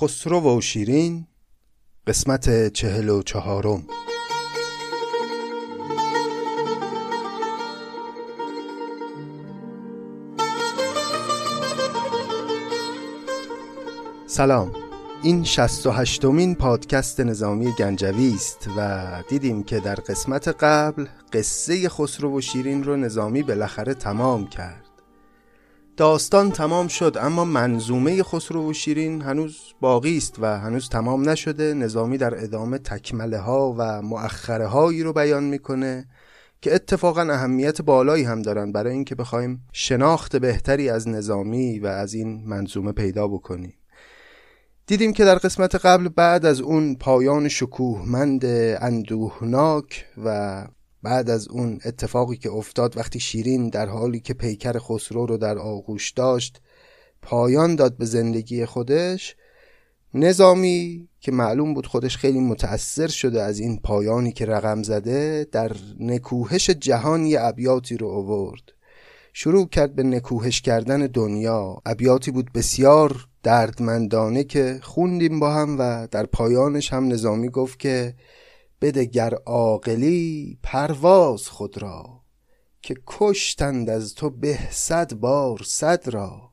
خسرو و شیرین قسمت چهل و چهارم. سلام. این 68 مین پادکست نظامی گنجوی است و دیدیم که در قسمت قبل قصه خسرو و شیرین رو نظامی بالاخره تمام کرد. داستان تمام شد اما منظومه خسرو و شیرین هنوز باقی است و هنوز تمام نشده. نظامی در ادامه تکمله ها و مؤخره هایی رو بیان می‌کنه که اتفاقا اهمیت بالایی هم دارن برای اینکه بخوایم شناخت بهتری از نظامی و از این منظومه پیدا بکنیم. دیدیم که در قسمت قبل بعد از اون پایان شکوهمند اندوهناک و بعد از اون اتفاقی که افتاد وقتی شیرین در حالی که پیکر خسرو رو در آغوش داشت پایان داد به زندگی خودش نظامی که معلوم بود خودش خیلی متأثر شده از این پایانی که رقم زده در نکوهش جهانی ابیاتی رو آورد. شروع کرد به نکوهش کردن دنیا. ابیاتی بود بسیار دردمندانه که خوندیم با هم و در پایانش هم نظامی گفت که بده گر عاقلی پرواز خود را که کشتند از تو به صد بار صد را.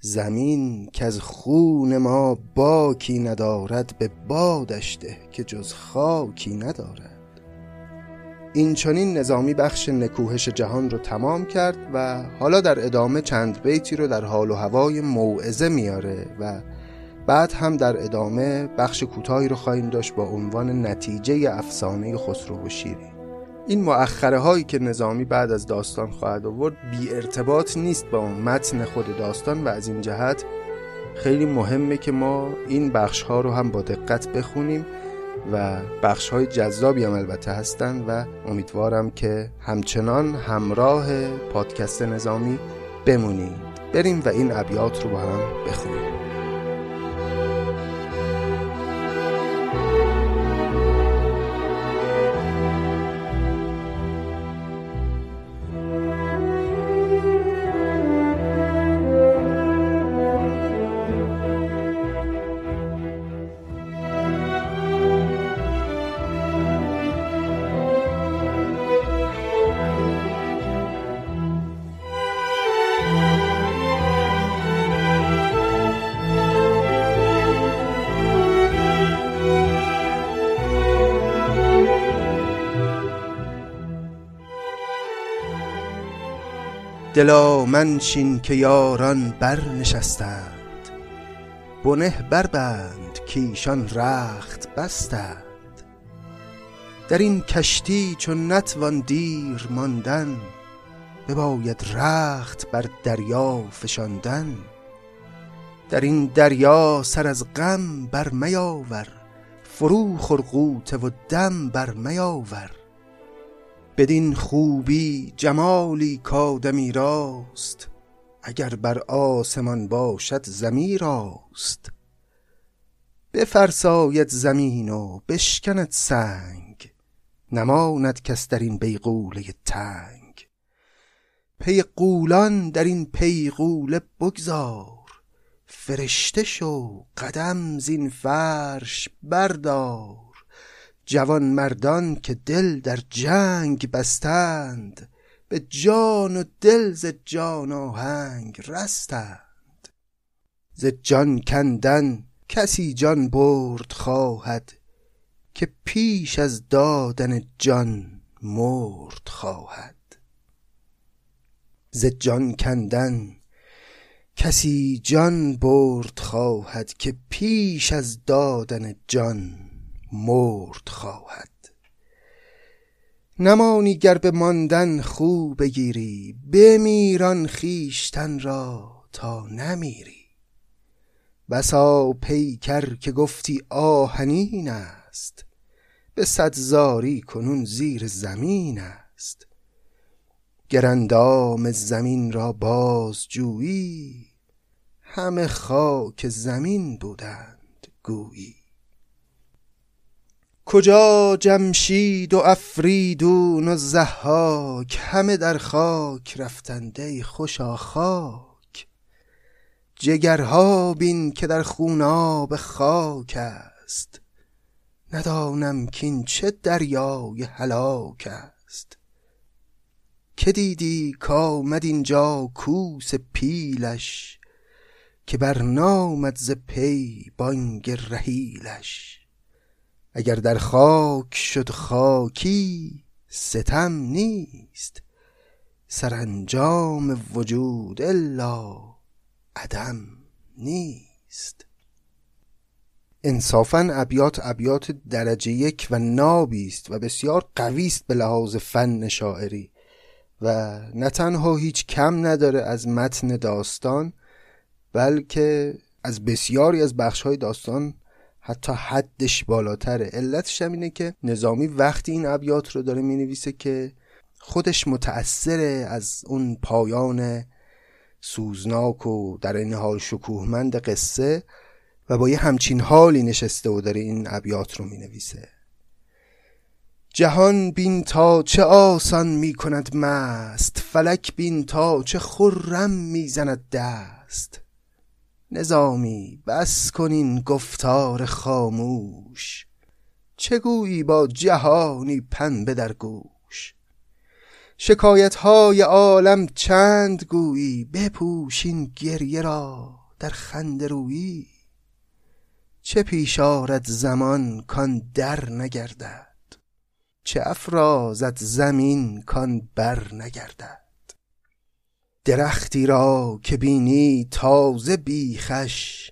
زمین که از خون ما باکی ندارد به بادش ده که جز خاکی ندارد. این چنین نظامی بخش نکوهش جهان رو تمام کرد و حالا در ادامه چند بیتی رو در حال و هوای موعظه میاره و بعد هم در ادامه بخش کوتاهی رو خواهیم داشت با عنوان نتیجه افسانه خسرو و شیرین این مؤخره هایی که نظامی بعد از داستان خواهد آورد بی ارتباط نیست با متن خود داستان و از این جهت خیلی مهمه که ما این بخش ها رو هم با دقت بخونیم و بخش های جذابی هم البته هستن و امیدوارم که همچنان همراه پادکست نظامی بمونید. بریم و این ابیات رو با هم بخونیم. دلا منشین که یاران بر نشستند بنه بربند کیشان رخت بستند. در این کشتی چون نتوان دیر ماندن بباید رخت بر دریا فشاندن. در این دریا سر از غم بر میاور فرو خور و دم بر میاور بدین خوبی جمالی کادمی راست اگر بر آسمان باشد زمین راست. بفرساید زمین و بشکند سنگ نماند کس در این بیغوله تنگ. پی قولان در این پیغوله بگذار فرشته شو قدم زین فرش بردار. جوان مردان که دل در جنگ بستند به جان و دل ز جان آهنگ رستند. ز جان کندن کسی جان برد خواهد که پیش از دادن جان مرد خواهد. ز جان کندن کسی جان برد خواهد که پیش از دادن جان مرد خواهد. نمانی گر به ماندن خوب بگیری بمیران خیشتن را تا نمیری. بسا پیکر که گفتی آهنین است به صد زاری کنون زیر زمین است. گرندام زمین را باز جویی همه خاک زمین بودند گویی. کجا جمشید و افریدون و زحاک همه در خاک رفتنده خوشا خاک. جگرها بین که در خوناب خاک است. ندانم کین چه دریای هلاک است. که دیدی کامد اینجا کوس پیلش که برنامد ز پی بانگ رحیلش. اگر در خاک شد خاکی ستم نیست. سرانجام وجود الا عدم نیست. انصافا ابیات ابیات درجه یک و نابی است و بسیار قوی است به لحاظ فن شاعری. و نه تنها هیچ کم نداره از متن داستان بلکه از بسیاری از بخش های داستان حتی حدش بالاتره. علتش هم اینه که نظامی وقتی این ابیات رو داره می نویسه که خودش متأثر از اون پایان سوزناک و در این حال شکوهمند قصه و با یه همچین حالی نشسته و داره این ابیات رو می نویسه جهان بین تا چه آسان می کند مست فلک بین تا چه خرم می زند دست. نظامی بس کنین گفتار خاموش. چگویی با جهانی پنبه در گوش؟ شکایت های عالم چند گویی بپوشین گریه را در خنده رویی؟ چه پیش آرد زمان کان در نگردد؟ چه افرازد زمین کان بر نگردد؟ درختی را که بینی تازه بیخش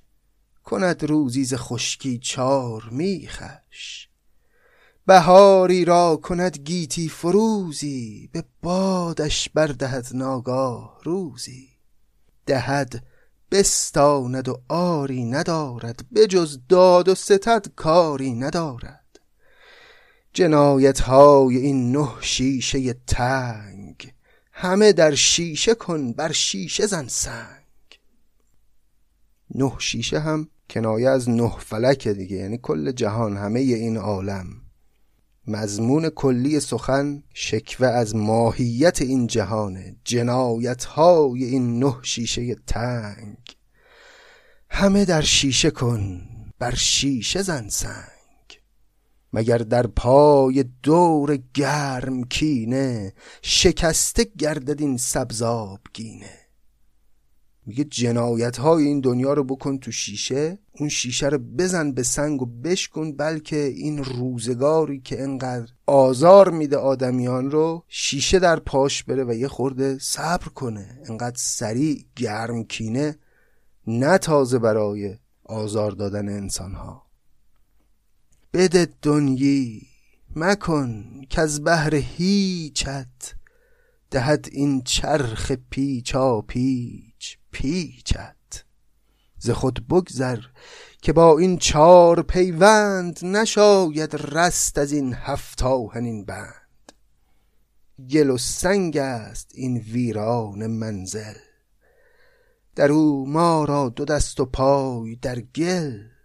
کند روزی ز خشکی چار میخش بهاری را کند گیتی فروزی به بادش بردهد ناگاه روزی. دهد بستاند و آری ندارد بجز داد و ستد کاری ندارد. جنایت های این نه شیشه تنگ همه در شیشه کن بر شیشه زن سنگ. نه شیشه هم کنایه از نه فلک دیگه یعنی کل جهان همه این عالم. مضمون کلی سخن شکوه از ماهیت این جهانه جنایت های این نه شیشه تنگ. همه در شیشه کن بر شیشه زن سنگ. مگر در پای دور گرم کینه شکسته گردد این سبزاب گینه؟ میگه جنایت های این دنیا رو بکن تو شیشه اون شیشه رو بزن به سنگ و بشکن بلکه این روزگاری که انقدر آزار میده آدمیان رو شیشه در پاش بره و یه خورده صبر کنه. انقدر سریع گرم کینه نه تازه برای آزار دادن انسان ها بده دنیی مکن که از بهر هیچت دهد این چرخ پیچا پیچ پیچت ز خود بگذر که با این چار پیوند نشاید رست از این هفت آهنین بند گل و سنگ است این ویران منزل در او ما را دو دست و پای در گل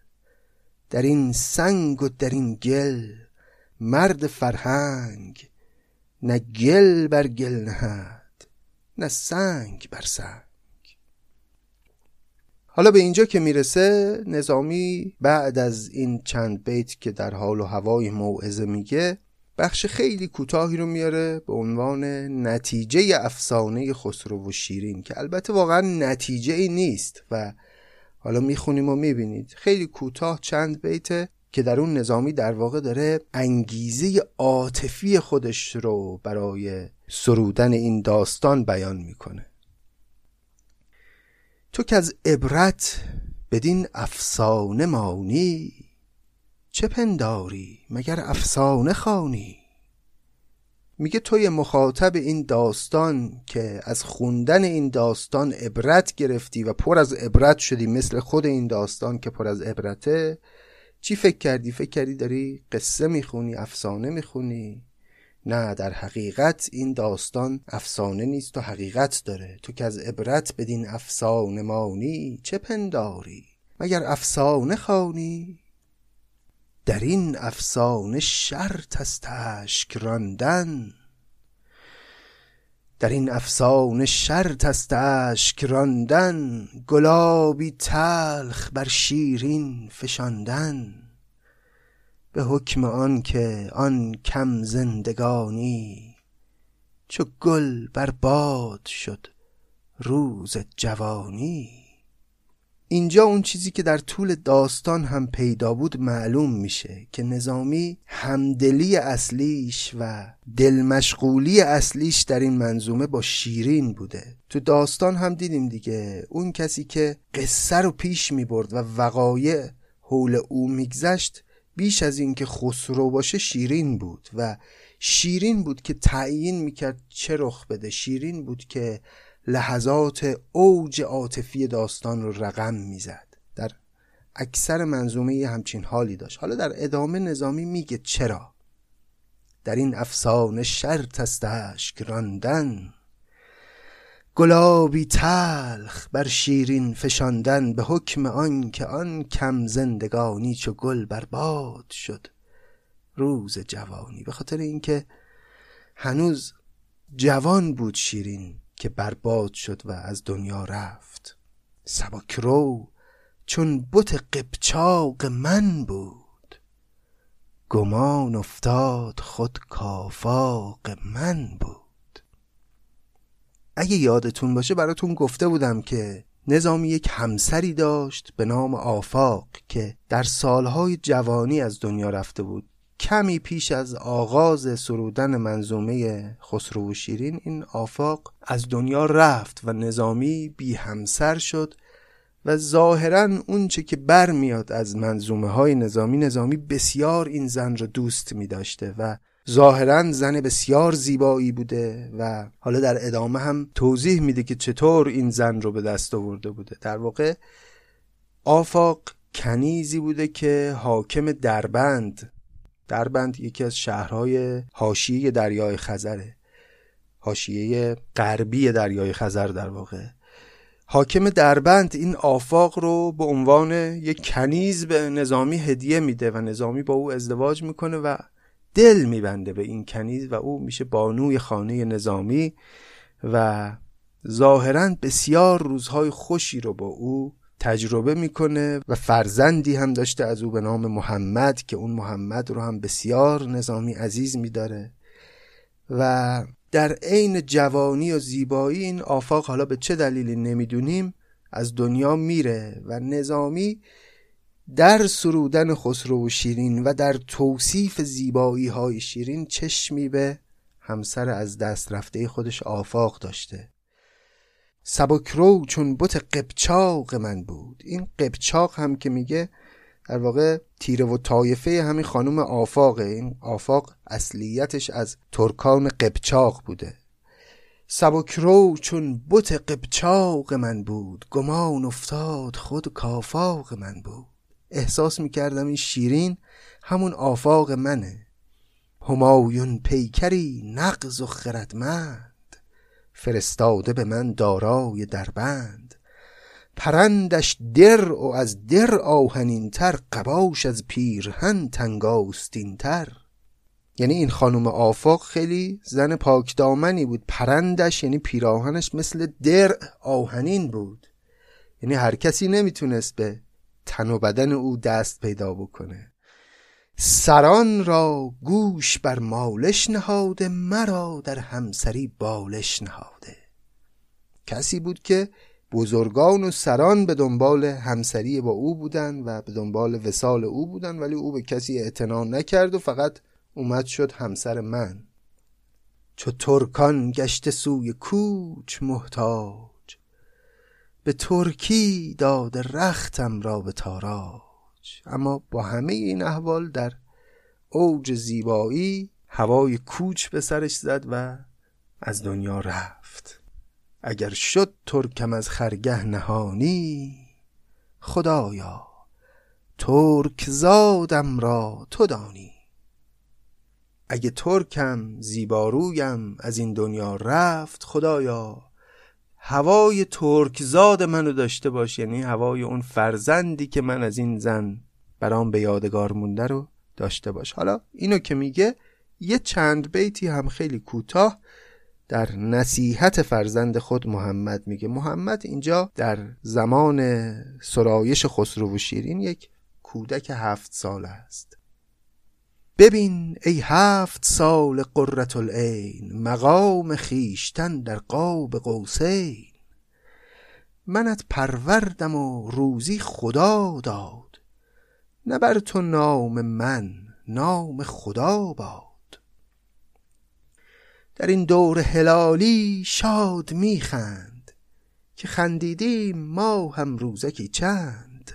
در این سنگ و در این گل مرد فرهنگ نه گل بر گل نهد نه سنگ بر سنگ. حالا به اینجا که می‌رسه نظامی بعد از این چند بیت که در حال و هوای موعظه میگه بخش خیلی کوتاهی رو میاره به عنوان نتیجه افسانه خسرو و شیرین که البته واقعا نتیجه ای نیست و حالا می‌خونیم و می‌بینید. خیلی کوتاه چند بیته که در اون نظامی در واقع داره انگیزه عاطفی خودش رو برای سرودن این داستان بیان می‌کنه. تو که از عبرت بدین افسانه مانی چه پنداری مگر افسانه خانی میگه توی مخاطب این داستان که از خوندن این داستان عبرت گرفتی و پر از عبرت شدی مثل خود این داستان که پر از عبرته چی فکر کردی؟ فکر کردی داری قصه می‌خونی افسانه می‌خونی؟ نه در حقیقت این داستان افسانه نیست و حقیقت داره. تو که از عبرت بدین افسانه مانی چه پنداری؟ مگر افسانه خانی در این افسانه شرط است اشک راندن. در این افسانه شرط است اشک راندن گلابی تلخ بر شیرین فشاندن. به حکم آن که آن کم زندگانی چو گل بر باد شد روز جوانی. اینجا اون چیزی که در طول داستان هم پیدا بود معلوم میشه که نظامی همدلی اصلیش و دلمشغولی اصلیش در این منظومه با شیرین بوده. تو داستان هم دیدیم دیگه. اون کسی که قصه رو پیش می‌برد و وقایع حول او میگذشت بیش از اینکه خسرو باشه شیرین بود و شیرین بود که تعیین می‌کرد چه رخ بده. شیرین بود که لحظات اوج عاطفی داستان رو رقم می‌زد. در اکثر منظومه همچین حالی داشت. حالا در ادامه نظامی میگه چرا؟ در این افسانه شرط است اشک راندن. گلابی تلخ بر شیرین فشاندن به حکم آن که آن کم زندگانی چو گل برباد شد. روز جوانی. به خاطر اینکه هنوز جوان بود شیرین که برباد شد و از دنیا رفت. سبکرو چون بت قبچاق من بود. گمان افتاد خود کافاق من بود. اگه یادتون باشه براتون گفته بودم که نظامی یک همسری داشت به نام آفاق که در سالهای جوانی از دنیا رفته بود. کمی پیش از آغاز سرودن منظومه خسرو و شیرین این آفاق از دنیا رفت و نظامی بی همسر شد و ظاهرا اونچه که برمیاد از منظومه های نظامی نظامی بسیار این زن را دوست می داشته و ظاهرا زن بسیار زیبایی بوده و حالا در ادامه هم توضیح میده که چطور این زن رو به دست آورده بوده. در واقع آفاق کنیزی بوده که حاکم دربند دربند یکی از شهرهای حاشیه دریای خزره حاشیه غربی دریای خزر در واقع. حاکم دربند این آفاق رو به عنوان یک کنیز به نظامی هدیه میده و نظامی با او ازدواج می‌کنه و دل میبنده به این کنیز و او میشه بانوی خانه نظامی و ظاهرا بسیار روزهای خوشی رو با او تجربه می‌کنه و فرزندی هم داشته از او به نام محمد که اون محمد رو هم بسیار نظامی عزیز میداره. و در عین جوانی و زیبایی این آفاق حالا به چه دلیلی نمی‌دونیم از دنیا میره و نظامی در سرودن خسرو و شیرین و در توصیف زیبایی های شیرین چشمی به همسر از دست رفته خودش آفاق داشته. سبکرو چون بت قبچاق من بود. این قبچاق هم که میگه در واقع تیره و طایفه همین خانم آفاقه. این آفاق اصلیتش از ترکان قبچاق بوده. سبکرو چون بت قبچاق من بود گمان افتاد خود کافاق من بود. احساس می‌کردم این شیرین همون آفاق منه. همایون پیکری نقض و خردمند. فرستاده به من دارای دربند. پرندش در و از در آهنین تر قباش از پیرهن تنگاستین تر یعنی این خانم آفاق خیلی زن پاکدامنی بود. پرندش یعنی پیراهنش مثل در آهنین بود. یعنی هر کسی نمی‌تونست به تن و بدن او دست پیدا بکنه. سران را گوش بر مالش نهاده مرا در همسری بالش نهاده. کسی بود که بزرگان و سران به دنبال همسری با او بودن و به دنبال وسال او بودن ولی او به کسی اعتنا نکرد و فقط اومد شد همسر من. چو ترکان گشت سوی کوچ محتاج به ترکی داد رختم را به تاراج. اما با همه این احوال در اوج زیبایی هوای کوچ به سرش زد و از دنیا رفت. اگر شد ترکم از خرگه نهانی خدایا ترک زادم را تو دانی. اگه ترکم زیبارویم از این دنیا رفت خدایا هوای ترکزاد منو داشته باش یعنی هوای اون فرزندی که من از این زن برام به یادگار مونده رو داشته باش. حالا اینو که میگه یه چند بیتی هم خیلی کوتاه در نصیحت فرزند خود محمد میگه. محمد اینجا در زمان سرایش خسرو و شیرین یک کودک هفت ساله است. ببین ای هفت سال قررت العین مقام خیشتن در قاب قوسین. منت پروردم و روزی خدا داد نه بر تو نام من نام خدا باد. در این دور هلالی شاد میخند که خندیدیم ما هم روزکی چند.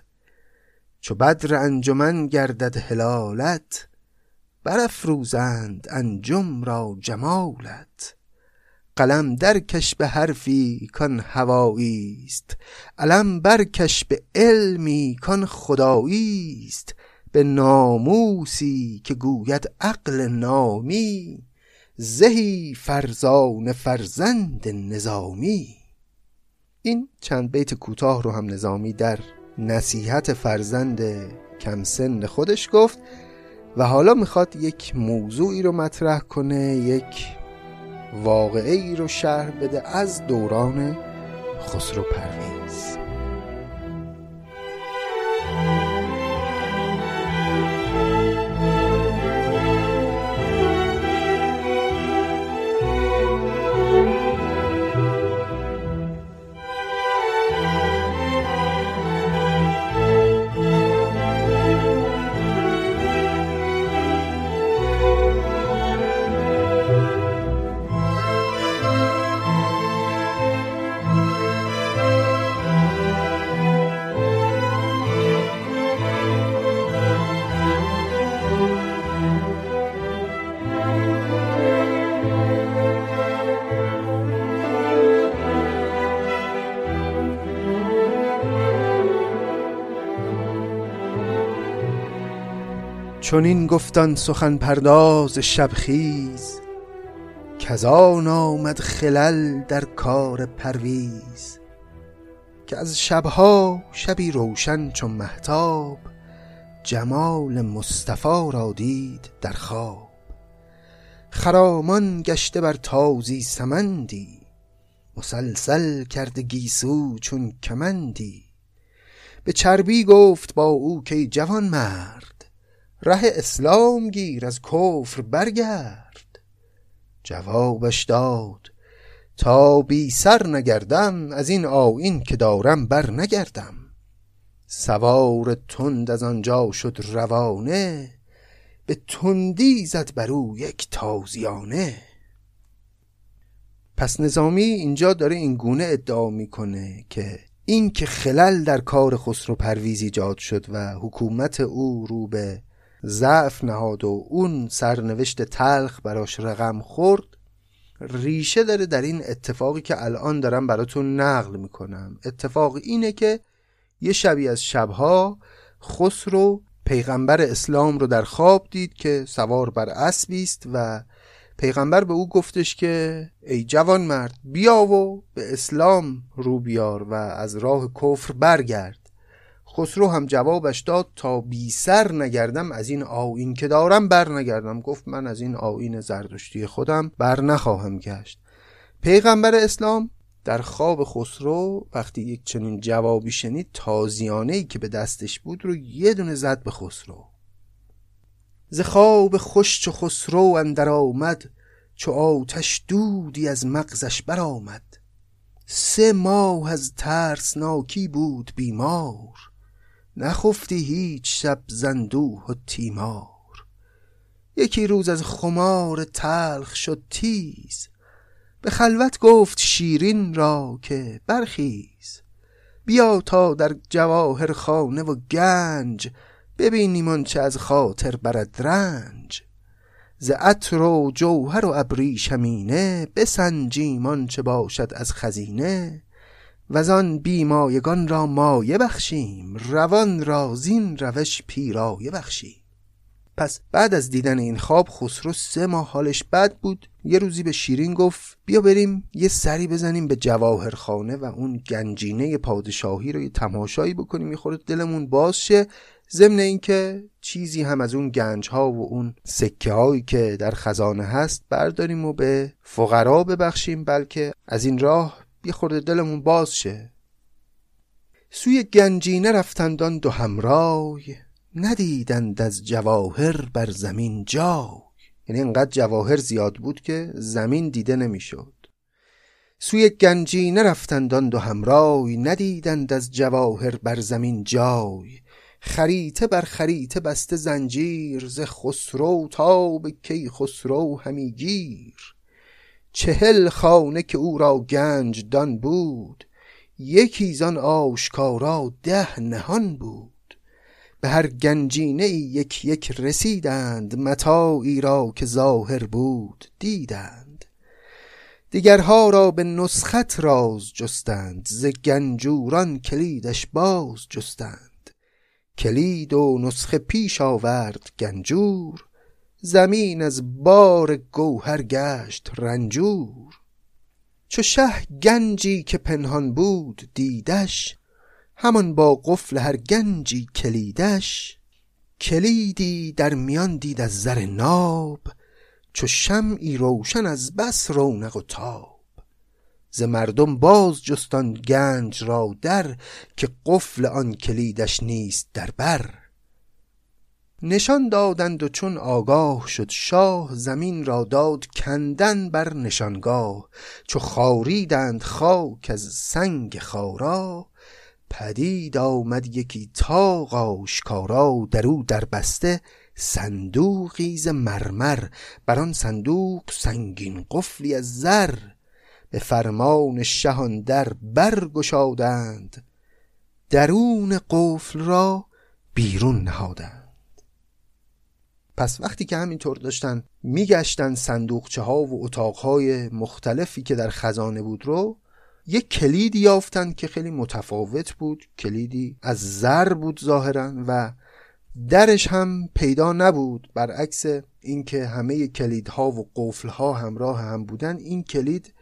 چو بدر انجمن گردد هلالت برافروزند انجم را جمالت. قلم درکش به حرفی کان هوایی است علم برکش به علمی کان خدایی است به ناموسی که گوید عقل نامی. زهی فرزان فرزند نظامی. این چند بیت کوتاه رو هم نظامی در نصیحت فرزند کم سن خودش گفت. و حالا می‌خواد یک موضوعی رو مطرح کنه یک واقعه ای رو شرح بده از دوران خسرو پرویز. چون این گفتان سخن پرداز شبخیز کزان آمد خلل در کار پرویز که از شبها شبی روشن چون محتاب جمال مصطفی را دید در خواب. خرامان گشته بر تازی سمندی مسلسل کرده گیسو چون کمندی. به چربی گفت با او که جوان مرد ره اسلام گیر از کفر برگرد. جوابش داد تا بی سر نگردم از این آیین که دارم بر نگردم. سوار تند از آنجا شد روانه به تندی زد بر او یک تازیانه. پس نظامی اینجا داره این گونه ادعا می‌کنه که این که خلل در کار خسرو پرویز ایجاد شد و حکومت او رو به ضعف نهاد و اون سرنوشت تلخ براش رقم خورد ریشه داره در این اتفاقی که الان دارم براتون نقل می‌کنم. اتفاق اینه که یه شبی از شبها خسرو پیغمبر اسلام رو در خواب دید که سوار بر اسبی است و پیغمبر به او گفتش که ای جوان مرد بیا و به اسلام رو بیار و از راه کفر برگرد. خسرو هم جوابش داد تا بی سر نگردم از این آین که دارم بر نگردم. گفت من از این آین زردشتی خودم بر نخواهم گشت. پیغمبر اسلام در خواب خسرو وقتی یک چنین جوابی شنید تازیانه ای که به دستش بود رو یه دونه زد به خسرو. ز خواب خوش چو خسرو اندر آمد چو آتش دودی از مغزش برآمد سه ماه از ترسناکی بود بیمار. نخفتی هیچ شب زندوه و تیمار. یکی روز از خمار تلخ شد تیز. به خلوت گفت شیرین را که برخیز. بیا تا در جواهر خانه و گنج ببینیم چه از خاطر برد رنج. ز عطر و جوهر و ابریشمینه بسنجیم چه باشد از خزینه. و آن بیمایگان را مایه بخشیم روان را زین روش پیرایه بخشیم. پس بعد از دیدن این خواب خسرو سه ماه حالش بد بود. یه روزی به شیرین گفت بیا بریم یه سری بزنیم به جواهرخانه و اون گنجینه پادشاهی رو یه تماشایی بکنیم می‌خوره دلمون باز شه. ضمن اینکه چیزی هم از اون گنج ها و اون سکه هایی که در خزانه هست برداریم و به فقرا ببخشیم بلکه از این راه یه خورده دلمون باز شه. سوی گنجینه رفتندان دو همرای ندیدند از جواهر بر زمین جای. یعنی انقدر جواهر زیاد بود که زمین دیده نمی‌شد. سوی گنجینه رفتندان دو همرای ندیدند از جواهر بر زمین جای. خریته بر خریته بسته زنجیر ز خسرو تا به کی خسرو همی گیر. چهل خانه که او را گنج دان بود یکی زان آشکارا ده نهان بود. به هر گنجینه یک یک رسیدند متاعی را که ظاهر بود دیدند. دیگرها را به نسخت راز جستند ز گنجوران کلیدش باز جستند. کلید و نسخه پیش آورد گنجور زمین از بار گوهر گشت رنجور. چو شه گنجی که پنهان بود دیدش همان با قفل هر گنجی کلیدش. کلیدی در میان دید از زر ناب چو شمعی روشن از بس رونق و تاب. ز مردم باز جستان گنج را در که قفل آن کلیدش نیست در بر. نشان دادند و چون آگاه شد شاه زمین را داد کندن بر نشانگاه. چو خاریدند خاک از سنگ خارا پدید آمد یکی تاق آشکارا. در او در بسته صندوقی ز مرمر بر آن صندوق سنگین قفلی از زر. به فرمان شهان در برگشادند درون قفل را بیرون نهادند. پس وقتی که همینطور داشتن میگشتن صندوقچه ها و اتاقهای مختلفی که در خزانه بود رو یک کلیدی یافتن که خیلی متفاوت بود کلیدی از زر بود ظاهرا و درش هم پیدا نبود. برعکس اینکه همه کلیدها و قفلها همراه هم بودن این کلید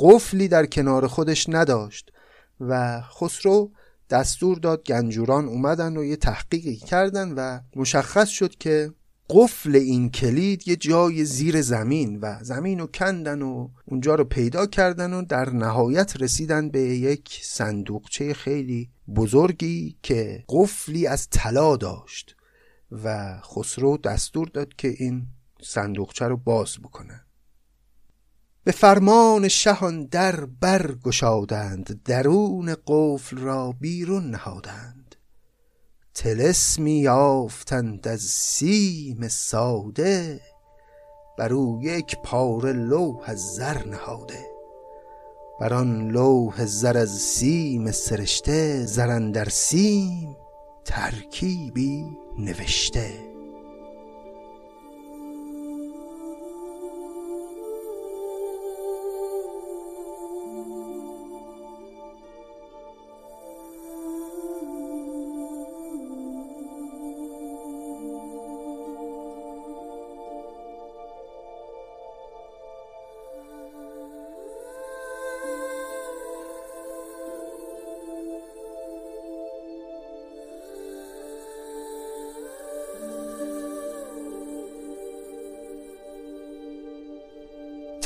قفلی در کنار خودش نداشت و خسرو دستور داد گنجوران اومدن و یه تحقیقی کردن و مشخص شد که قفل این کلید یه جای زیر زمین و زمین رو کندن و اونجا رو پیدا کردن و در نهایت رسیدن به یک صندوقچه خیلی بزرگی که قفلی از طلا داشت و خسرو دستور داد که این صندوقچه رو باز بکنن. به فرمان شهان در برگشادند درون قفل را بیرون نهادند. تلسمی یافتند از سیم ساده بر او یک پاره لوح زر نهاده. بر آن لوح زر از سیم سرشته زرن در سیم ترکیبی نوشته.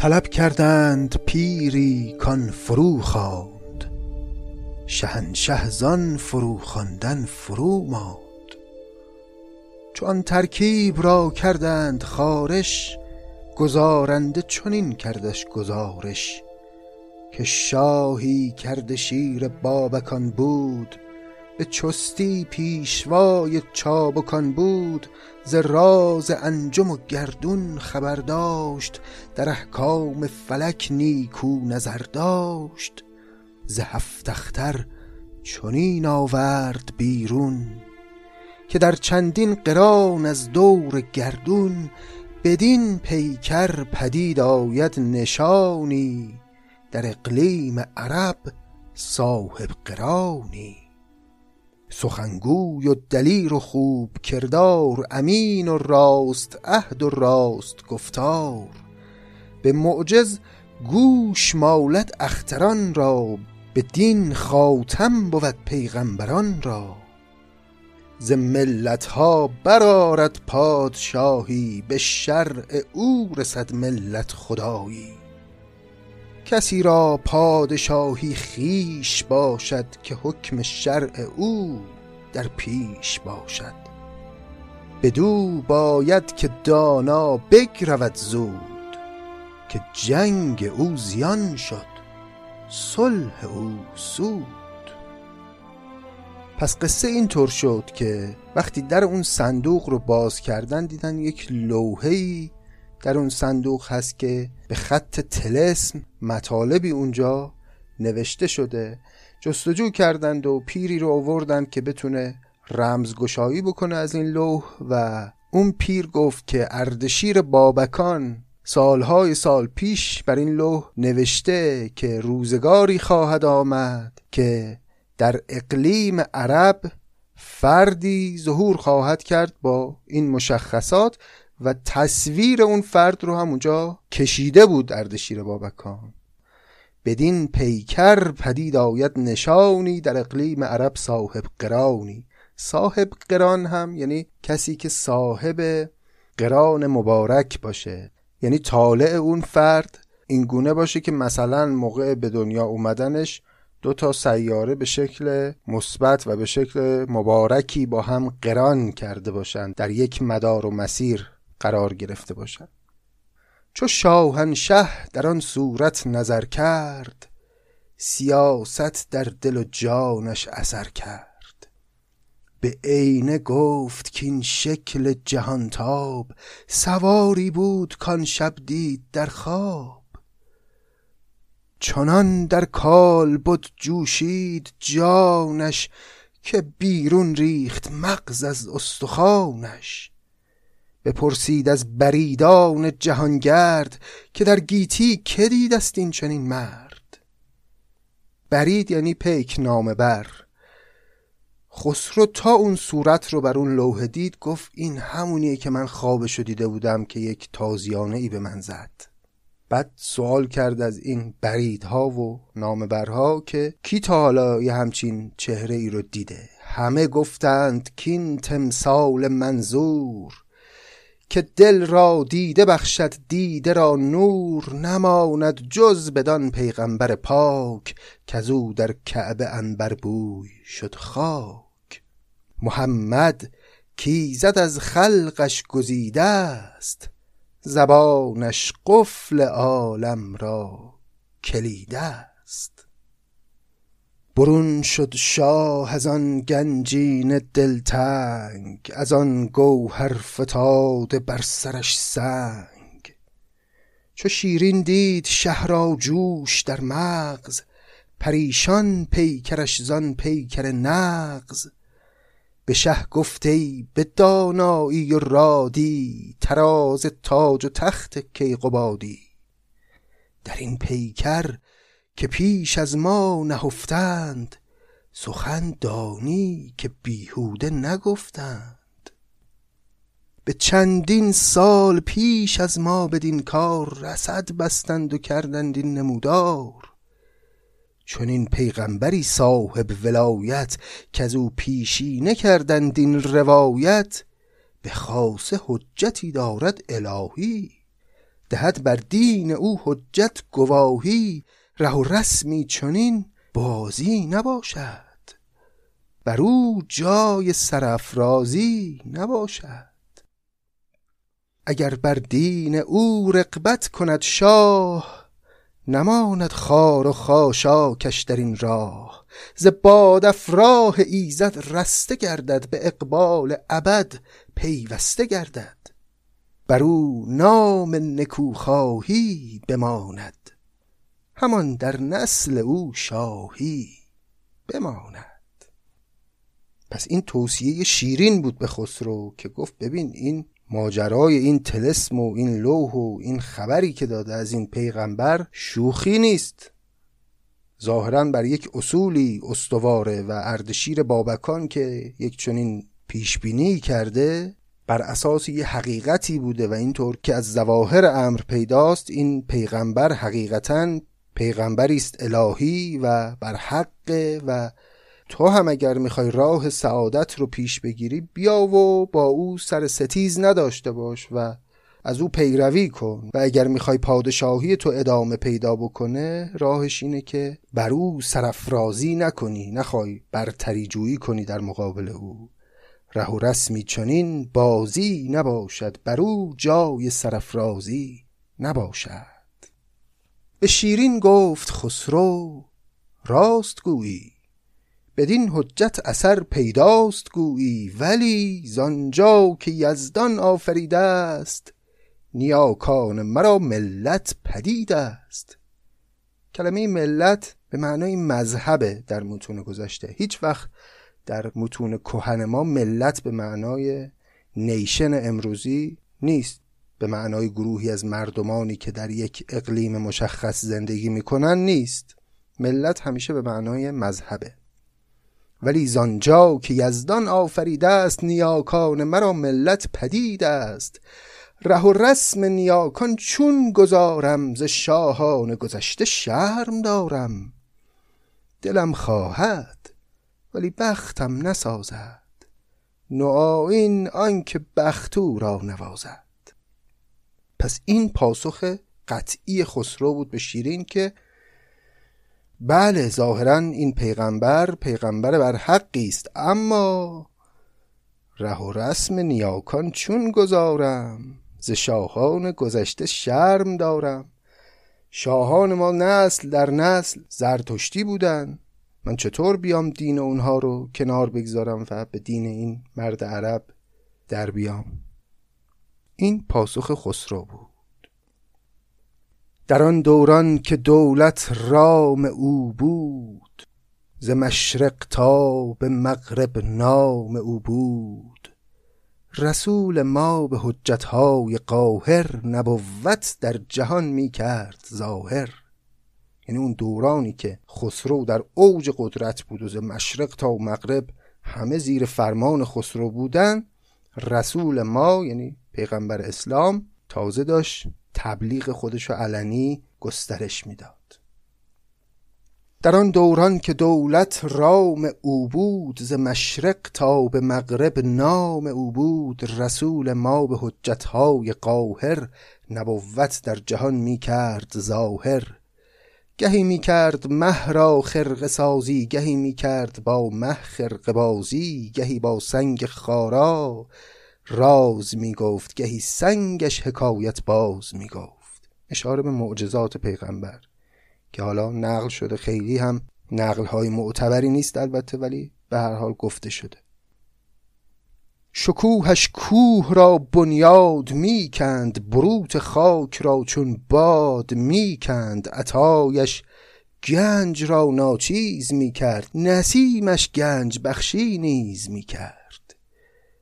طلب کردند پیری کان فرو خواند. شهنشه زان فرو خواندن فرو ماند. چو آن ترکیب را کردند خارش گزارنده چنین کردش گزارش که شاهی کرده شیر بابکان بود به چستی پیشوای چابکان بود ز راز انجم و گردون خبر داشت در احکام فلک نیکو نظر داشت. ز هفت اختر چنین آورد بیرون که در چندین قران از دور گردون بدین پیکر پدید آید نشانی در اقلیم عرب صاحب قرانی. سخنگوی و دلیر و خوب کردار امین و راست عهد و راست گفتار. به معجز گوش مالت اختران را به دین خاتم بود پیغمبران را. ز ملت ها برارد پادشاهی به شرع او رسد ملت خدایی. کسی را پادشاهی خیش باشد که حکم شرع او در پیش باشد. بدو باید که دانا بگرود زود که جنگ او زیان شد صلح او سود. پس قصه اینطور شد که وقتی در اون صندوق رو باز کردن دیدن یک لوحه‌ای در اون صندوق هست که به خط تلسم مطالبی اونجا نوشته شده جستجو کردند و پیری رو آوردند که بتونه رمزگشایی بکنه از این لوح و اون پیر گفت که اردشیر بابکان سالهای سال پیش بر این لوح نوشته که روزگاری خواهد آمد که در اقلیم عرب فردی ظهور خواهد کرد با این مشخصات و تصویر اون فرد رو هم اونجا کشیده بود اردشیر بابکان. بدین پیکر پدید آید نشانی در اقلیم عرب صاحب قرانی. صاحب قران هم یعنی کسی که صاحب قران مبارک باشه. یعنی طالع اون فرد این گونه باشه که مثلا موقع به دنیا اومدنش دو تا سیاره به شکل مثبت و به شکل مبارکی با هم قران کرده باشند در یک مدار و مسیر. قرار گرفته باشند چو شاهنشه در آن صورت نظر کرد سیاست در دل و جانش اثر کرد. به عینه گفت که این شکل جهانتاب سواری بود کان شب دید در خواب. چنان در کال بود جوشید جانش که بیرون ریخت مغز از استخوانش. بپرسید از بریدان جهانگرد که در گیتی که دید است این چنین مرد؟ برید یعنی پیک نامه بر. خسرو تا اون صورت رو بر اون لوحه دید گفت این همونیه که من خوابشو دیده بودم که یک تازیانه ای به من زد. بعد سوال کرد از این بریدها و نامبرها که کی تا حالا یه همچین چهره ای رو دیده؟ همه گفتند کین تمثال منظور. که دل را دیده بخشد دیده را نور نماند جز بدان پیغمبر پاک او در کعبه انبر بوی شد خاک. محمد کیزد از خلقش گزیده است زبانش قفل عالم را کلیده برون شد شاه از آن گنجین دلتنگ از آن گوهر فتاده بر سرش سنگ. چو شیرین دید شهر جوش در مغز پریشان پیکرش زان پیکر نغز. به شه گفته به دانایی و رادی تراز تاج و تخت کیقبادی. در این پیکر که پیش از ما نهفتند سخن دانی که بیهوده نگفتند. به چندین سال پیش از ما بدین کار رسد بستند و کردند این نمودار. چون این پیغمبری صاحب ولایت که از او پیشی نکردند این روایت به خاصه حجتی دارد الهی. دهد بر دین او حجت گواهی ره و رسمی چنین بازی نباشد بر او جای سرافرازی نباشد. اگر بر دین او رقبت کند شاه نماند خار و خاشاکش در این راه. ز باد افراه ایزد رسته گردد به اقبال ابد پیوسته گردد. بر او نام نکوخواهی بماند. همان در نسل او شاهی بماند. پس این توصیه شیرین بود به خسرو که گفت ببین این ماجرای این تلسم و این لوح و این خبری که داده از این پیغمبر شوخی نیست. ظاهرا بر یک اصولی استواره و اردشیر بابکان که یک چنین پیشبینی کرده بر اساس یه حقیقتی بوده و اینطور که از ظواهر امر پیداست این پیغمبر حقیقتا پیغمبری است الهی و بر حق و تو هم اگر می‌خوای راه سعادت رو پیش بگیری بیا و با او سر ستیز نداشته باش و از او پیروی کن. و اگر می‌خوای پادشاهی تو ادامه پیدا بکنه راهش اینه که بر او سرفرازی نکنی. نخوای برتری جویی کنی در مقابل او. ره و رسمی چنین بازی نباشد. بر او جای سرفرازی نباشد. به شیرین گفت خسرو راست گویی بدین حجت اثر پیداست گویی ولی زانجا که یزدان آفریده است نیاکان مرا ملت پدید است کلمه ملت به معنای مذهبه در متون گذشته. هیچ وقت در متون کهن ما ملت به معنای نیشن امروزی نیست. به معنای گروهی از مردمانی که در یک اقلیم مشخص زندگی می‌کنن نیست. ملت همیشه به معنای مذهبه. ولی زانجا که یزدان آفریده است نیاکان مرا ملت پدید است. ره و رسم نیاکان چون گذارم ز شاهان گذشته شرم دارم. دلم خواهد ولی بختم نسازد. نوآین آنکه بختو را نوازد. پس این پاسخ قطعی خسرو بود به شیرین که بله ظاهرا این پیغمبر پیغمبر بر حقی است اما ره و رسم نیاکان چون گذارم؟ ز شاهان گذشته شرم دارم. شاهان ما نسل در نسل زرتشتی بودن. من چطور بیام دین اونها رو کنار بگذارم و به دین این مرد عرب در بیام؟ این پاسخ خسرو بود. در آن دوران که دولت رام او بود ز مشرق تا به مغرب نام او بود. رسول ما به حجتهای قاهر نبوت در جهان می کرد ظاهر. یعنی اون دورانی که خسرو در اوج قدرت بود و ز مشرق تا مغرب همه زیر فرمان خسرو بودن رسول ما یعنی پیغمبر اسلام تازه داشت تبلیغ خودش علنی گسترش می‌داد. در آن دوران که دولت رام او بود ز مشرق تا به مغرب نام او بود رسول ما به حجتهای قاهر نبوت در جهان می کرد ظاهر. گهی می کرد مه را خرق سازی گهی می کرد با مه خرق بازی گهی با سنگ خارا. راز می گفت گهی سنگش حکایت باز می گفت اشاره به معجزات پیغمبر که حالا نقل شده خیلی هم نقل های معتبری نیست البته ولی به هر حال گفته شده. شکوهش کوه را بنیاد می کند بروت خاک را چون باد می کند عطایش گنج را ناچیز می کرد نسیمش گنج بخشی نیز می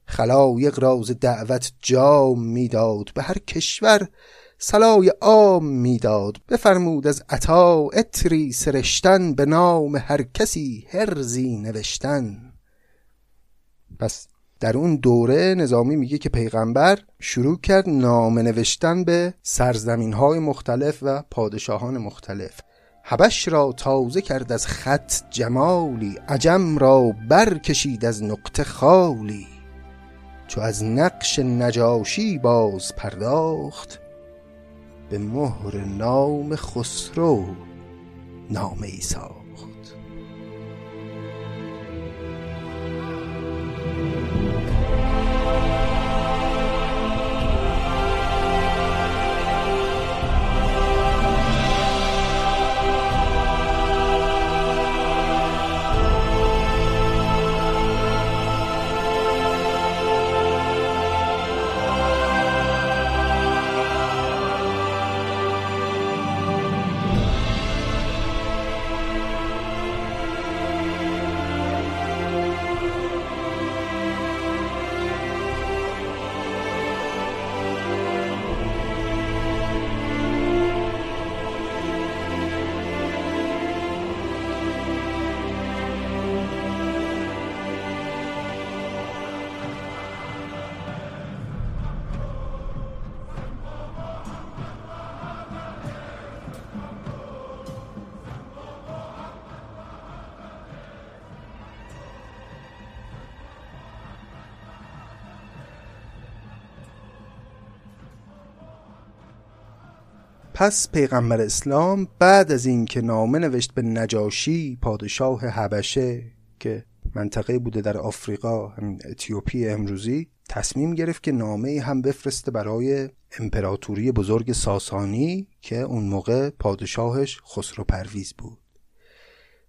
خلایق راز دعوت جام می‌داد به هر کشور سلای عام می‌داد. بفرمود از عطا اتری سرشتن به نام هر کسی هرزی نوشتن. پس در اون دوره نظامی میگه که پیغمبر شروع کرد نام نوشتن به سرزمین های مختلف و پادشاهان مختلف. حبش را تازه کرد از خط جمالی عجم را برکشید از نقطه خالی. چو از نقش نجاشی باز پرداخت به مهر نام خسرو نام ایسا پس پیغمبر اسلام بعد از اینکه نامه نوشت به نجاشی پادشاه حبشه که منطقه بوده در آفریقا همین اتیوپی امروزی تصمیم گرفت که نامه هم بفرسته برای امپراتوری بزرگ ساسانی که اون موقع پادشاهش خسرو پرویز بود.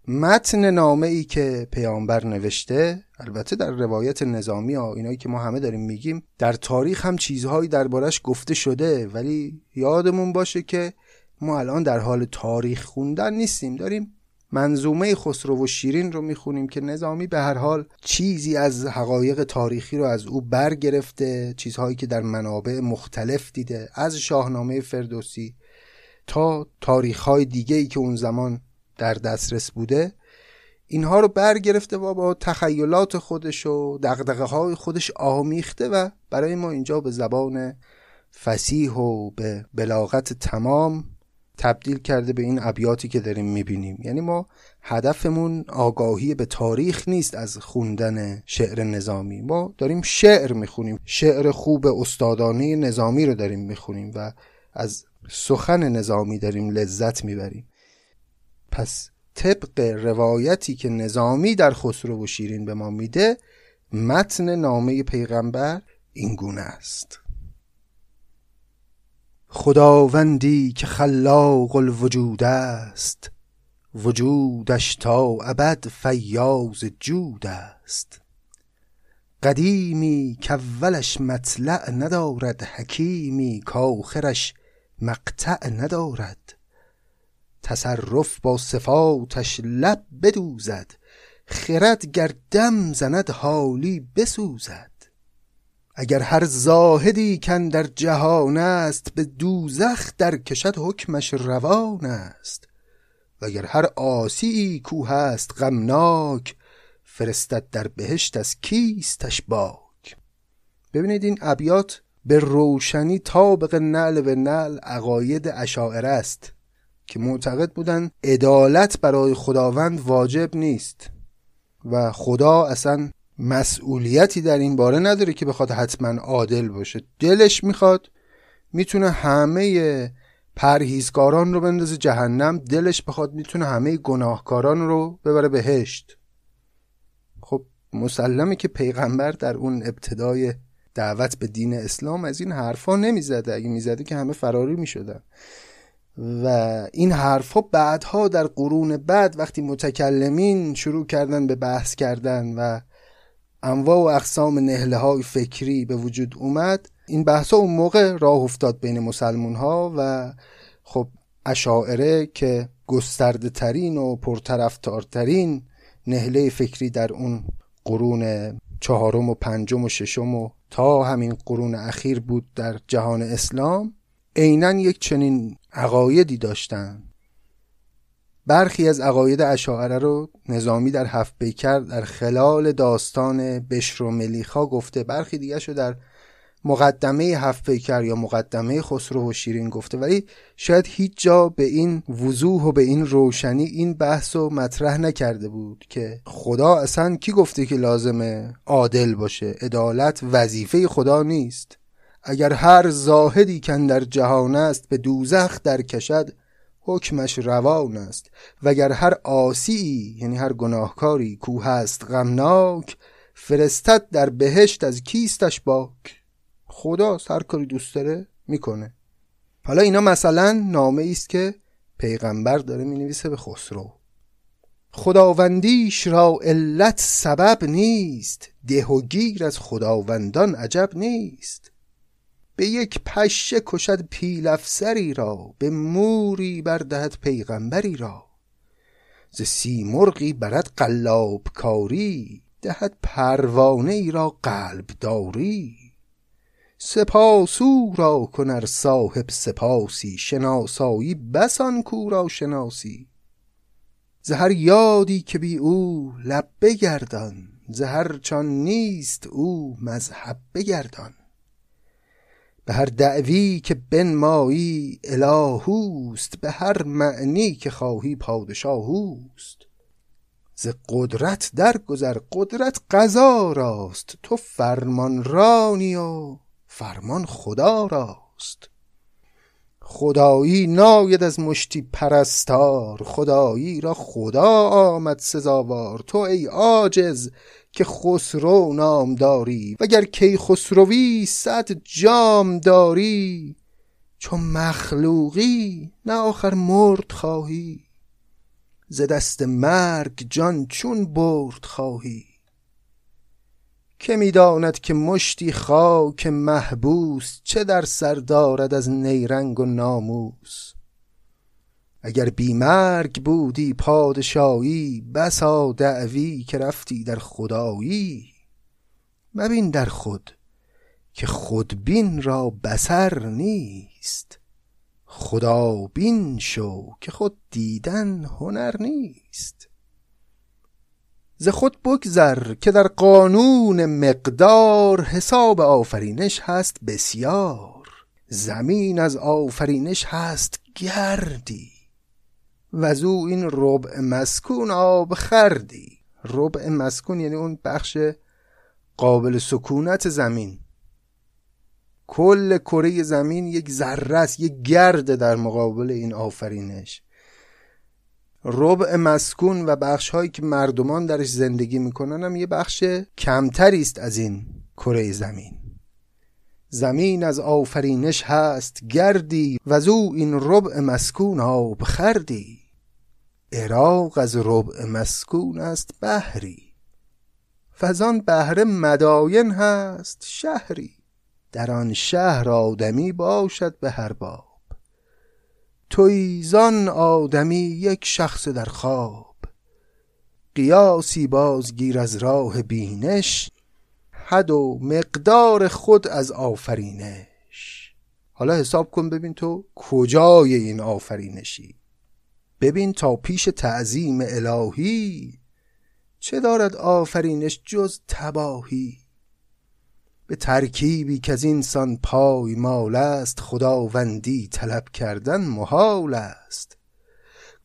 متن نامه ای که پیامبر نوشته البته در روایت نظامی ها اینایی که ما همه داریم میگیم در تاریخ هم چیزهایی دربارش گفته شده. ولی یادمون باشه که ما الان در حال تاریخ خوندن نیستیم. داریم منظومه خسرو و شیرین رو می‌خونیم که نظامی به هر حال چیزی از حقایق تاریخی رو از او برگرفته چیزهایی که در منابع مختلف دیده از شاهنامه فردوسی تا تاریخهای دیگه ای که اون زمان در دسترس بوده اینها رو برگرفته و با تخیلات خودش و دقدقه های خودش آمیخته و برای ما اینجا به زبان فسیح و به بلاغت تمام تبدیل کرده به این ابیاتی که داریم می‌بینیم. یعنی ما هدفمون آگاهی به تاریخ نیست از خوندن شعر نظامی. ما داریم شعر می‌خونیم. شعر خوب استادانه نظامی رو داریم می‌خونیم و از سخن نظامی داریم لذت می‌بریم. پس طبق روایتی که نظامی در خسرو و شیرین به ما میده متن نامه پیغمبر این گونه است. خداوندی که خلاق الوجود است وجودش تا ابد فیاض جود است. قدیمی که اولش مطلع ندارد حکیمی کاخرش مقطع ندارد. تصرف با صفاتش لب بدوزد خرد گر دم زند حالی بسوزد. اگر هر زاهدی کن در جهان است به دوزخ در کشد حکمش روان است. و اگر هر آسی کو هست غمناک فرستد در بهشت از کیستش باک. ببینید این ابیات به روشنی طابق نعل به نعل عقاید اشاعره است. که معتقد بودن عدالت برای خداوند واجب نیست و خدا اصلا مسئولیتی در این باره نداره که بخواد حتما عادل باشه. دلش می‌خواد می‌تونه همه پرهیزکاران رو بندازه جهنم. دلش بخواد می‌تونه همه گناهکاران رو ببره بهشت. خب مسلمه که پیغمبر در اون ابتدای دعوت به دین اسلام از این حرفا نمی‌زده. اگه می‌زده که همه فراری می‌شدن. و این حرفها بعدها در قرون بعد وقتی متکلمین شروع کردن به بحث کردن و انواع و اقسام نهله های فکری به وجود اومد این بحث اون موقع راه افتاد بین مسلمون ها و خب اشاعره که گسترده ترین و پرطرفدارترین نهله فکری در اون قرون چهارم و پنجم و ششم و تا همین قرون اخیر بود در جهان اسلام. عینا یک چنین عقایدی داشتن. برخی از عقاید اشاعره رو نظامی در هفت بیکر در خلال داستان بشر و ملیخا گفته برخی دیگه شو در مقدمه هفت پیکر یا مقدمه خسرو و شیرین گفته. ولی شاید هیچ جا به این وضوح و به این روشنی این بحث رو مطرح نکرده بود که خدا اصلا کی گفته که لازمه عادل باشه؟ عدالت وظیفه خدا نیست. اگر هر زاهدی کن در جهان است به دوزخ در کشد حکمش روان است. وگر هر آسی یعنی هر گناهکاری کو هست غمناک فرستد در بهشت از کیستش باک. خدا هر کاری دوست داره می‌کنه. حالا اینا مثلا نامه است که پیغمبر داره می‌نویسه به خسرو. خداوندیش را علت سبب نیست ده و گیر از خداوندان عجب نیست. به یک پشه کشد پیل افسری را به موری بردهد پیغمبری را. ز سیمرغی برد قلاب کاری دهد پروانه ای را قلب داری سپاسو را کنر صاحب سپاسی شناسایی بسان کو را شناسی. زهر یادی که بی او لب بگردان زهر چان نیست او مذهب بگردان. به هر دعوی که بنمایی الهوست به هر معنی که خواهی پادشاهوست. ز قدرت درگذر قدرت قضا راست. تو فرمان رانی و فرمان خدا راست. خدایی ناید از مشتی پرستار. خدایی را خدا آمد سزاوار. تو ای عاجز که خسرو نام داری وگر کی خسروی صد جام داری. چون مخلوقی نه آخر مرد خواهی ز دست مرگ جان چون برد خواهی. که می‌داند که مشتی خاک محبوس چه در سر دارد از نیرنگ و ناموس؟ اگر بیمرگ بودی پادشاهی بسا دعوی که رفتی در خدایی. مبین در خود که خودبین را بسر نیست. خدا بین شو که خود دیدن هنر نیست. ز خود بگذر که در قانون مقدار حساب آفرینش هست بسیار. زمین از آفرینش هست گردی. و از او این ربع مسکون آب خردی. ربع مسکون یعنی اون بخش قابل سکونت زمین. کل کره زمین یک ذره است یک گرد در مقابل این آفرینش. ربع مسکون و بخش هایی که مردمان درش زندگی می‌کنن هم یه بخش کمتری است از این کره زمین. زمین از آفرینش هست گردی و از او این ربع مسکون آب خردی. عراق از ربع مسکون است بحری. فزان بهره مداین هست شهری. در آن شهر آدمی باشد به هر باب. توی زان آدمی یک شخص در خواب. قیاسی بازگیر از راه بینش. حد و مقدار خود از آفرینش. حالا حساب کن ببین تو کجای این آفرینشی؟ ببین تا پیش تعظیم الهی چه دارد آفرینش جز تباهی؟ به ترکیبی که از اینسان پای مال است خداوندی طلب کردن محال است.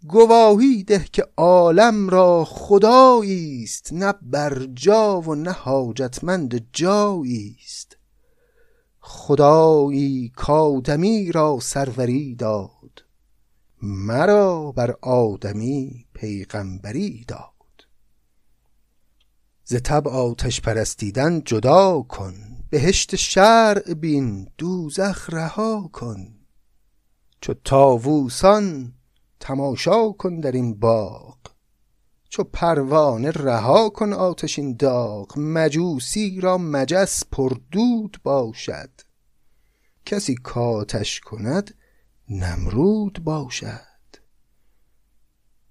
گواهی ده که عالم را خدایی است نه بر جا و نه حاجتمند جایی است. خدایی کادمی را سروری داد مرا بر آدمی پیغمبری داد. ز تب آتش پرستیدن جدا کن بهشت شرع بین دوزخ رها کن. چو تاووسان تماشا کن در این باغ. چو پروانه رها کن آتشین داغ مجوسی را مجس پردود باشد. کسی کاتش کند نمرود باشد.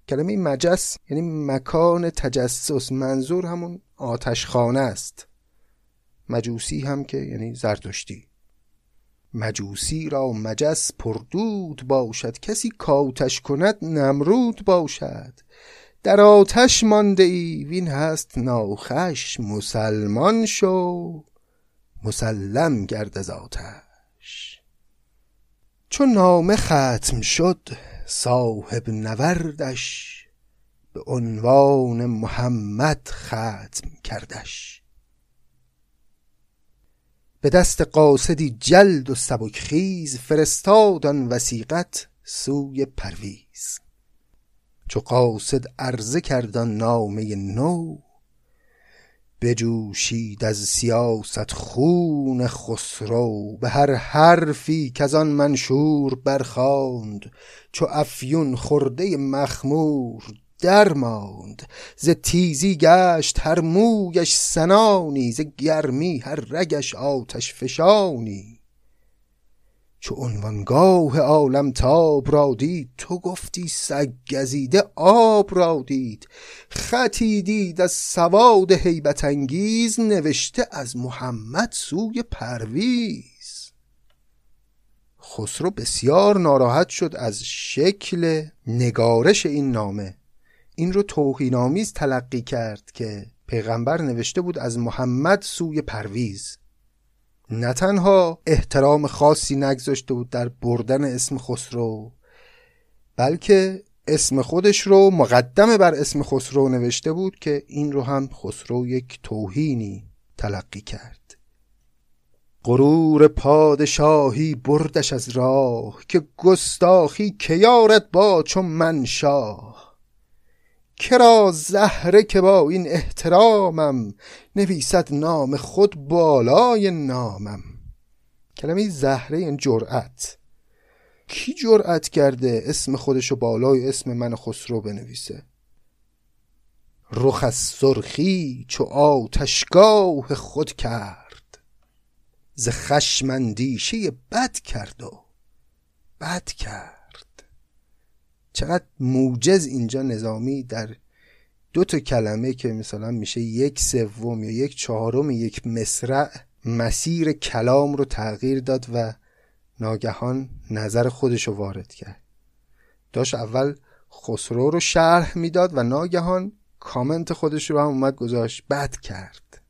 کلمه مجس یعنی مکان تجسس منظور همون آتشخانه است. مجوسی هم که یعنی زرتشتی. مجوسی را مجس پردود باشد. کسی کاتش کند نمرود باشد. در آتش مانده ای وین هست ناخش مسلمان شو. مسلم گرد از آتش. چون نامه ختم شد صاحب نوردش به عنوان محمد ختم کردش. به دست قاصدی جلد و سبک خیز فرستاد آن وسیقت سوی پرویز. چو قاصد عرضه کرد آن نامه نو بجوشید از سیاست خون خسرو به هر حرفی که آن منشور برخاند چو افیون خورده مخمور درماند. ز تیزی گشت هر مویش سنانی ز گرمی هر رگش آتش فشانی. چو عنوانگاه عالم تاب را دید تو گفتی سگ گزیده آب را دید. خطی دید از سواد هیبت انگیز نوشته از محمد سوی پرویز. خسرو بسیار ناراحت شد از شکل نگارش این نامه. این رو توهینآمیز تلقی کرد که پیغمبر نوشته بود از محمد سوی پرویز. نه تنها احترام خاصی نگذاشته بود در بردن اسم خسرو بلکه اسم خودش رو مقدم بر اسم خسرو نوشته بود که این رو هم خسرو یک توهینی تلقی کرد. غرور پادشاهی بردش از راه که گستاخی که یارد با چون من شاه کرا زهره که با این احترامم نویسد نام خود بالای نامم. کلمه زهره این جرأت. کی جرأت کرده اسم خودشو بالای اسم من خسرو بنویسه؟ رخ از سرخی چو آتشگاه خود کرد. ز خشم اندیشه بد کرد و بد کرد. چقدر موجز اینجا نظامی در دو تا کلمه که مثلا میشه یک سوم یا یک چهارم یک مصرع مسیر کلام رو تغییر داد و ناگهان نظر خودش رو وارد کرد. داشت اول خسرو رو شرح می‌داد و ناگهان کامنت خودش رو هم اومد گذاشت بد کرد.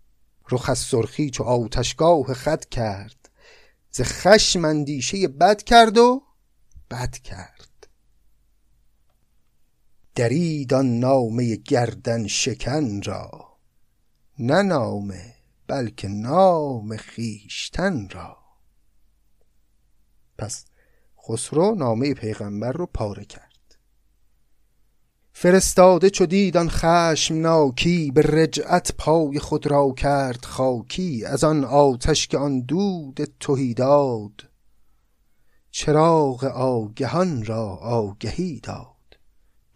رخ از سرخی چو آتشگاه خط کرد. ز خشم اندیشه بد کرد و بد کرد. درید آن نامه گردن شکن را نه نامه بلکه نام خیشتن را. پس خسرو نامه پیغمبر رو پاره کرد. فرستاده چو دید آن خشم ناکی به رجعت پای خود را کرد خاکی از آن آتش که آن دود تهی داد. چراغ آگهان را آگهی داد.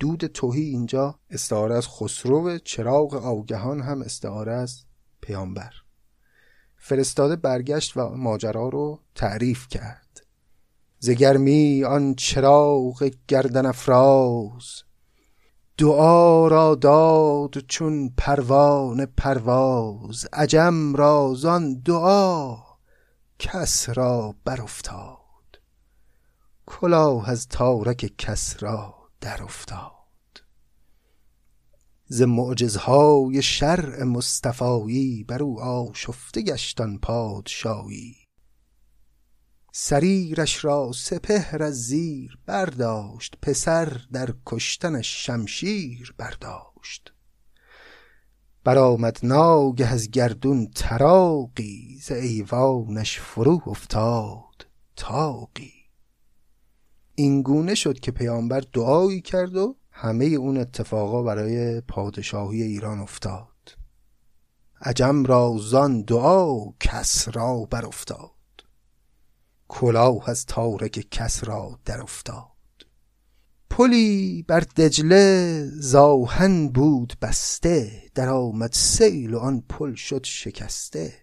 دود توهی اینجا استعاره از خسرو چراغ آگهان هم استعاره از پیامبر. فرستاده برگشت و ماجرا رو تعریف کرد. زگرمی آن چراغ گردن افراز دعا را داد چون پروانه پرواز عجم را زان دعا کس را برافتاد. کلاه از تارک کس را در افتاد. ز معجزهای شرع مصطفایی بر او آشفته گشت آن پادشایی. سریرش را سپهر از زیر برداشت پسر در کشتنش شمشیر برداشت. برآمد ناگه از گردون تراقی ز ایوانش فرو افتاد تاقی. این گونه شد که پیامبر دعایی کرد و همه اون اتفاقا برای پادشاهی ایران افتاد. عجم را زان دعا کس را بر افتاد کلاه از تارک کس را در افتاد پلی بر دجله زاهن بود بسته. در آمد سیل و آن پل شد شکسته.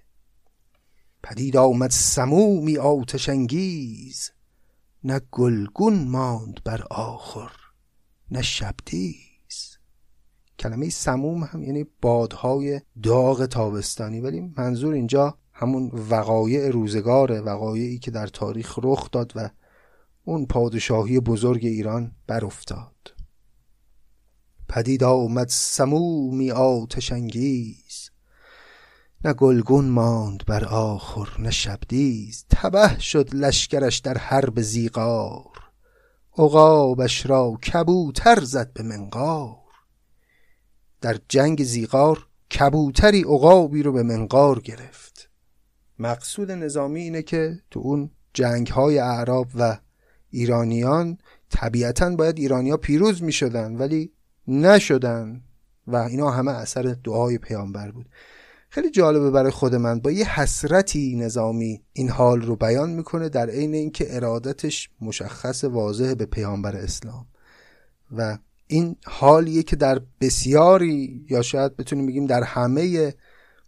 پدید آمد سمومی آتش انگیز. نه گلگون ماند بر آخر نه شبدیز کلمه سموم هم یعنی بادهای داغ تابستانی ولی منظور اینجا همون وقایع روزگار وقایعی که در تاریخ رخ داد و اون پادشاهی بزرگ ایران بر افتاد پدید آمد سمومی آتش انگیز. نه گلگون ماند بر آخر نه شبدیز. تبه شد لشکرش در حرب زیقار عقابش را کبوتر زد به منقار. در جنگ زیقار کبوتری عقابی رو به منقار گرفت. مقصود نظامی اینه که تو اون جنگ های اعراب و ایرانیان طبیعتا باید ایرانیا پیروز می شدن ولی نشدن و اینا همه اثر دعای پیامبر بود. خیلی جالبه برای خود من. با یه حسرتی نظامی این حال رو بیان می‌کنه در عین اینکه ارادتش مشخص واضح به پیامبر اسلام. و این حالیه که در بسیاری یا شاید بتونیم بگیم در همه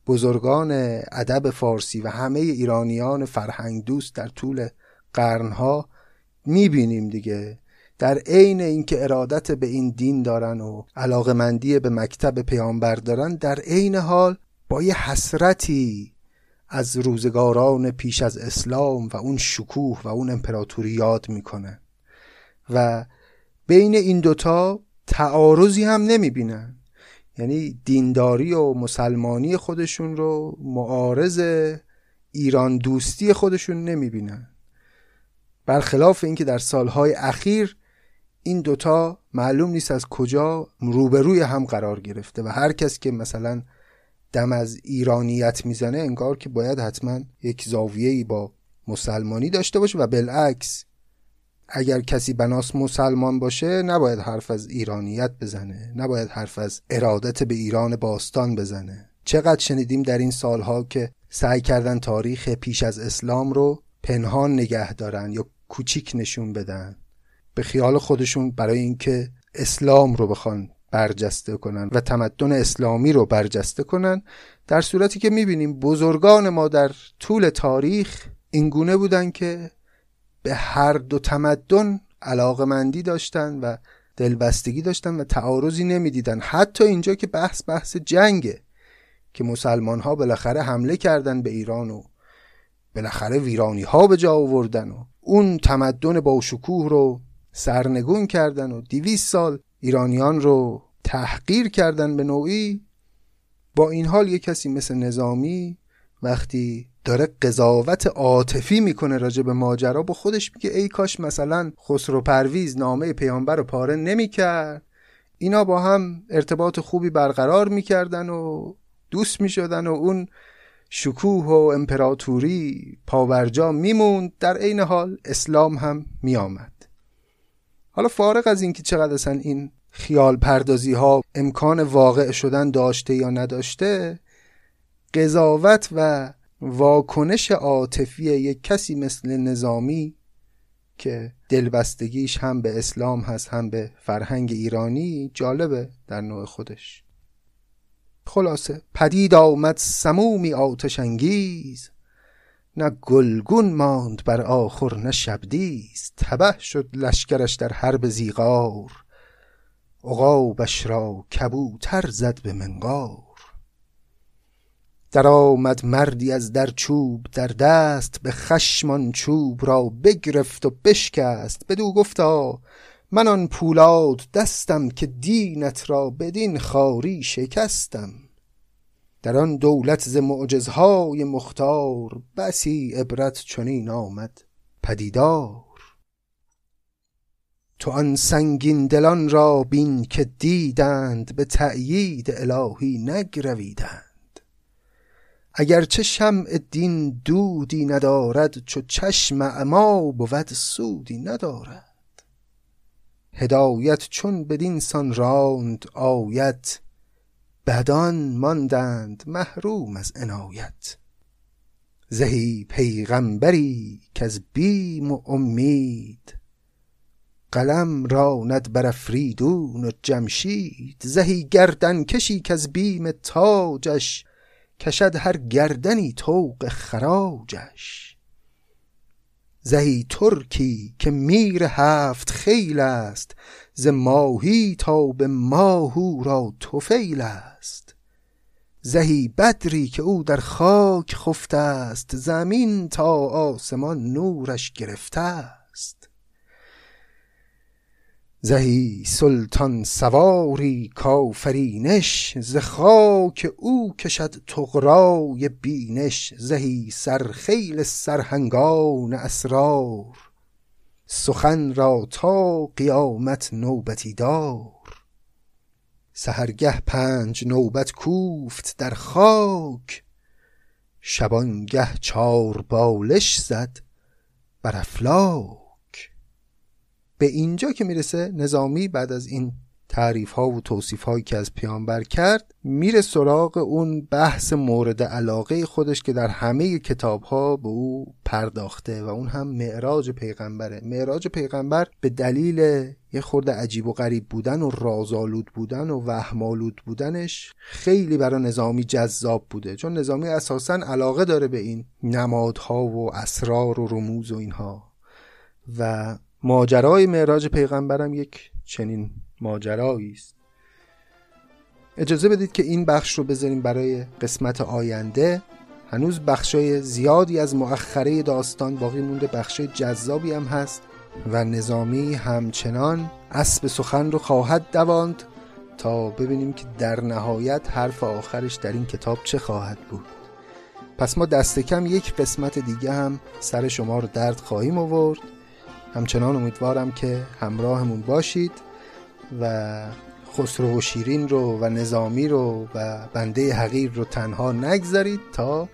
بزرگان ادب فارسی و همه ایرانیان فرهنگ دوست در طول قرنها می‌بینیم دیگه. در عین اینکه ارادت به این دین دارن و علاقمندی به مکتب پیامبر دارن در عین حال با یه حسرتی از روزگاران پیش از اسلام و اون شکوه و اون امپراتوری یاد می‌کنن و بین این دوتا تعارضی هم نمی‌بینن یعنی دینداری و مسلمانی خودشون رو معارض ایران دوستی خودشون نمی‌بینن. برخلاف اینکه در سالهای اخیر این دوتا معلوم نیست از کجا روبروی هم قرار گرفته و هر کس که مثلا دم از ایرانیت می‌زنه انگار که باید حتما یک زاویه‌ای با مسلمانی داشته باشه و بالعکس اگر کسی بناس مسلمان باشه نباید حرف از ایرانیت بزنه نباید حرف از ارادت به ایران باستان بزنه. چقدر شنیدیم در این سالها که سعی کردن تاریخ پیش از اسلام رو پنهان نگه دارن یا کوچیک نشون بدن. به خیال خودشون برای اینکه اسلام رو بخوان برجسته کنن و تمدن اسلامی رو برجسته کنن در صورتی که می‌بینیم بزرگان ما در طول تاریخ اینگونه بودن که به هر دو تمدن علاقمندی داشتن و دلبستگی داشتن و تعارضی نمی‌دیدن. حتی اینجا که بحث بحث جنگه که مسلمان ها بالاخره حمله کردن به ایران و بالاخره ویرانی ها به جا آوردن و اون تمدن با شکوه رو سرنگون کردن و دیویس سال ایرانیان رو تحقیر کردن به نوعی با این حال یه کسی مثل نظامی وقتی داره قضاوت عاطفی می‌کنه راجع به ماجرا با خودش میگه ای کاش مثلا خسرو پرویز نامه پیامبر رو پاره نمی‌کرد. اینا با هم ارتباط خوبی برقرار می‌کردن و دوست می‌شدن و اون شکوه و امپراتوری پاورجا میموند. در عین حال اسلام هم میآمد. حالا فارغ از اینکه چقدر اصلا این خیال پردازی ها امکان واقع شدن داشته یا نداشته قضاوت و واکنش عاطفی یک کسی مثل نظامی که دلبستگیش هم به اسلام هست هم به فرهنگ ایرانی جالبه در نوع خودش. خلاصه پدید آمد سمومی آتش انگیز. نه گلگون ماند بر آخر نه شبدیز تبه شد لشکرش در حرب زیغار. عقابش را کبوتر زد به منقار. در آمد مردی از در چوب در دست به خشمان چوب را بگرفت و بشکست. بدو گفتا من آن پولاد دستم که دینت را بدین خاری شکستم. در آن دولت ز معجزهای مختار بسی عبرت چنین آمد پدیدار. تو آن سنگین دلان را بین که دیدند به تأیید الهی نگرویدند. اگرچه شمع دین دودی ندارد چو چشم اما بود سودی ندارد. هدایت چون بدین سان راند آیت بدان ماندند محروم از عنایت. زهی پیغمبری که از بیم و امید. قلم راند بر افریدون و جمشید. زهی گردن کشی که از بیم تاجش. کشد هر گردنی طوق خراجش. زهی ترکی که میر هفت خیل است. ز ماهی تا به ماهو را توفیل است. زهی بدری که او در خاک خفته است زمین تا آسمان نورش گرفته است. زهی سلطان سواری کافرینش ز خاک او کشد طغرای بینش. زهی سرخیل سرهنگان اسرار سخن را تا قیامت نوبتی دار. سهرگه پنج نوبت کوفت در خاک. شبانگه چار بالش زد بر افلاک. به اینجا که می‌رسه نظامی بعد از این تعریف ها و توصیف هایی که از پیامبر کرد میره سراغ اون بحث مورد علاقه خودش که در همه کتاب ها به او پرداخته و اون هم معراج پیغمبره. معراج پیغمبر به دلیل یه خورده عجیب و غریب بودن و رازآلود بودن و وهمالود بودنش خیلی برای نظامی جذاب بوده. چون نظامی اساسا علاقه داره به این نمادها و اسرار و رموز و اینها. و ماجرای معراج پیغمبرم یک چنین ماجرایی است. اجازه بدید که این بخش رو بذاریم برای قسمت آینده. هنوز بخشای زیادی از مؤخره داستان باقی مونده. بخشای جذابی هم هست و نظامی همچنان اسب سخن رو خواهد دواند تا ببینیم که در نهایت حرف آخرش در این کتاب چه خواهد بود. پس ما دست کم یک قسمت دیگه هم سر شما رو درد خواهیم آورد. همچنان امیدوارم که همراهمون باشید. و خسرو و شیرین رو و نظامی رو و بنده حقیر رو تنها نگذارید تا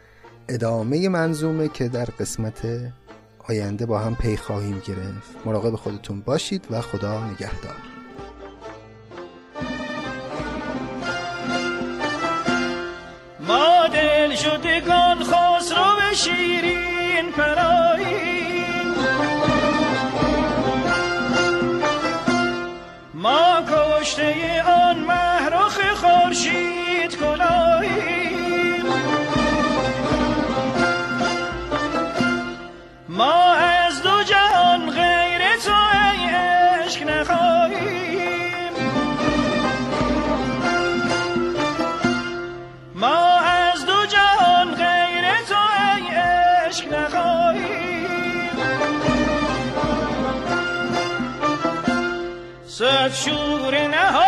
ادامه منظومه که در قسمت آینده با هم پی خواهیم گرفت. مراقب خودتون باشید و خدا نگهدار. ما دل شدگان خسرو به شیرین پرایی. ما کشته آن محرخ خورشید کلاهیم ما شور نهان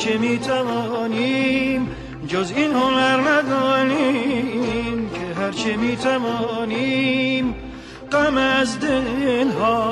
که می توانیم جز این هنر ندانیم که هرچه می توانیم غم از دلها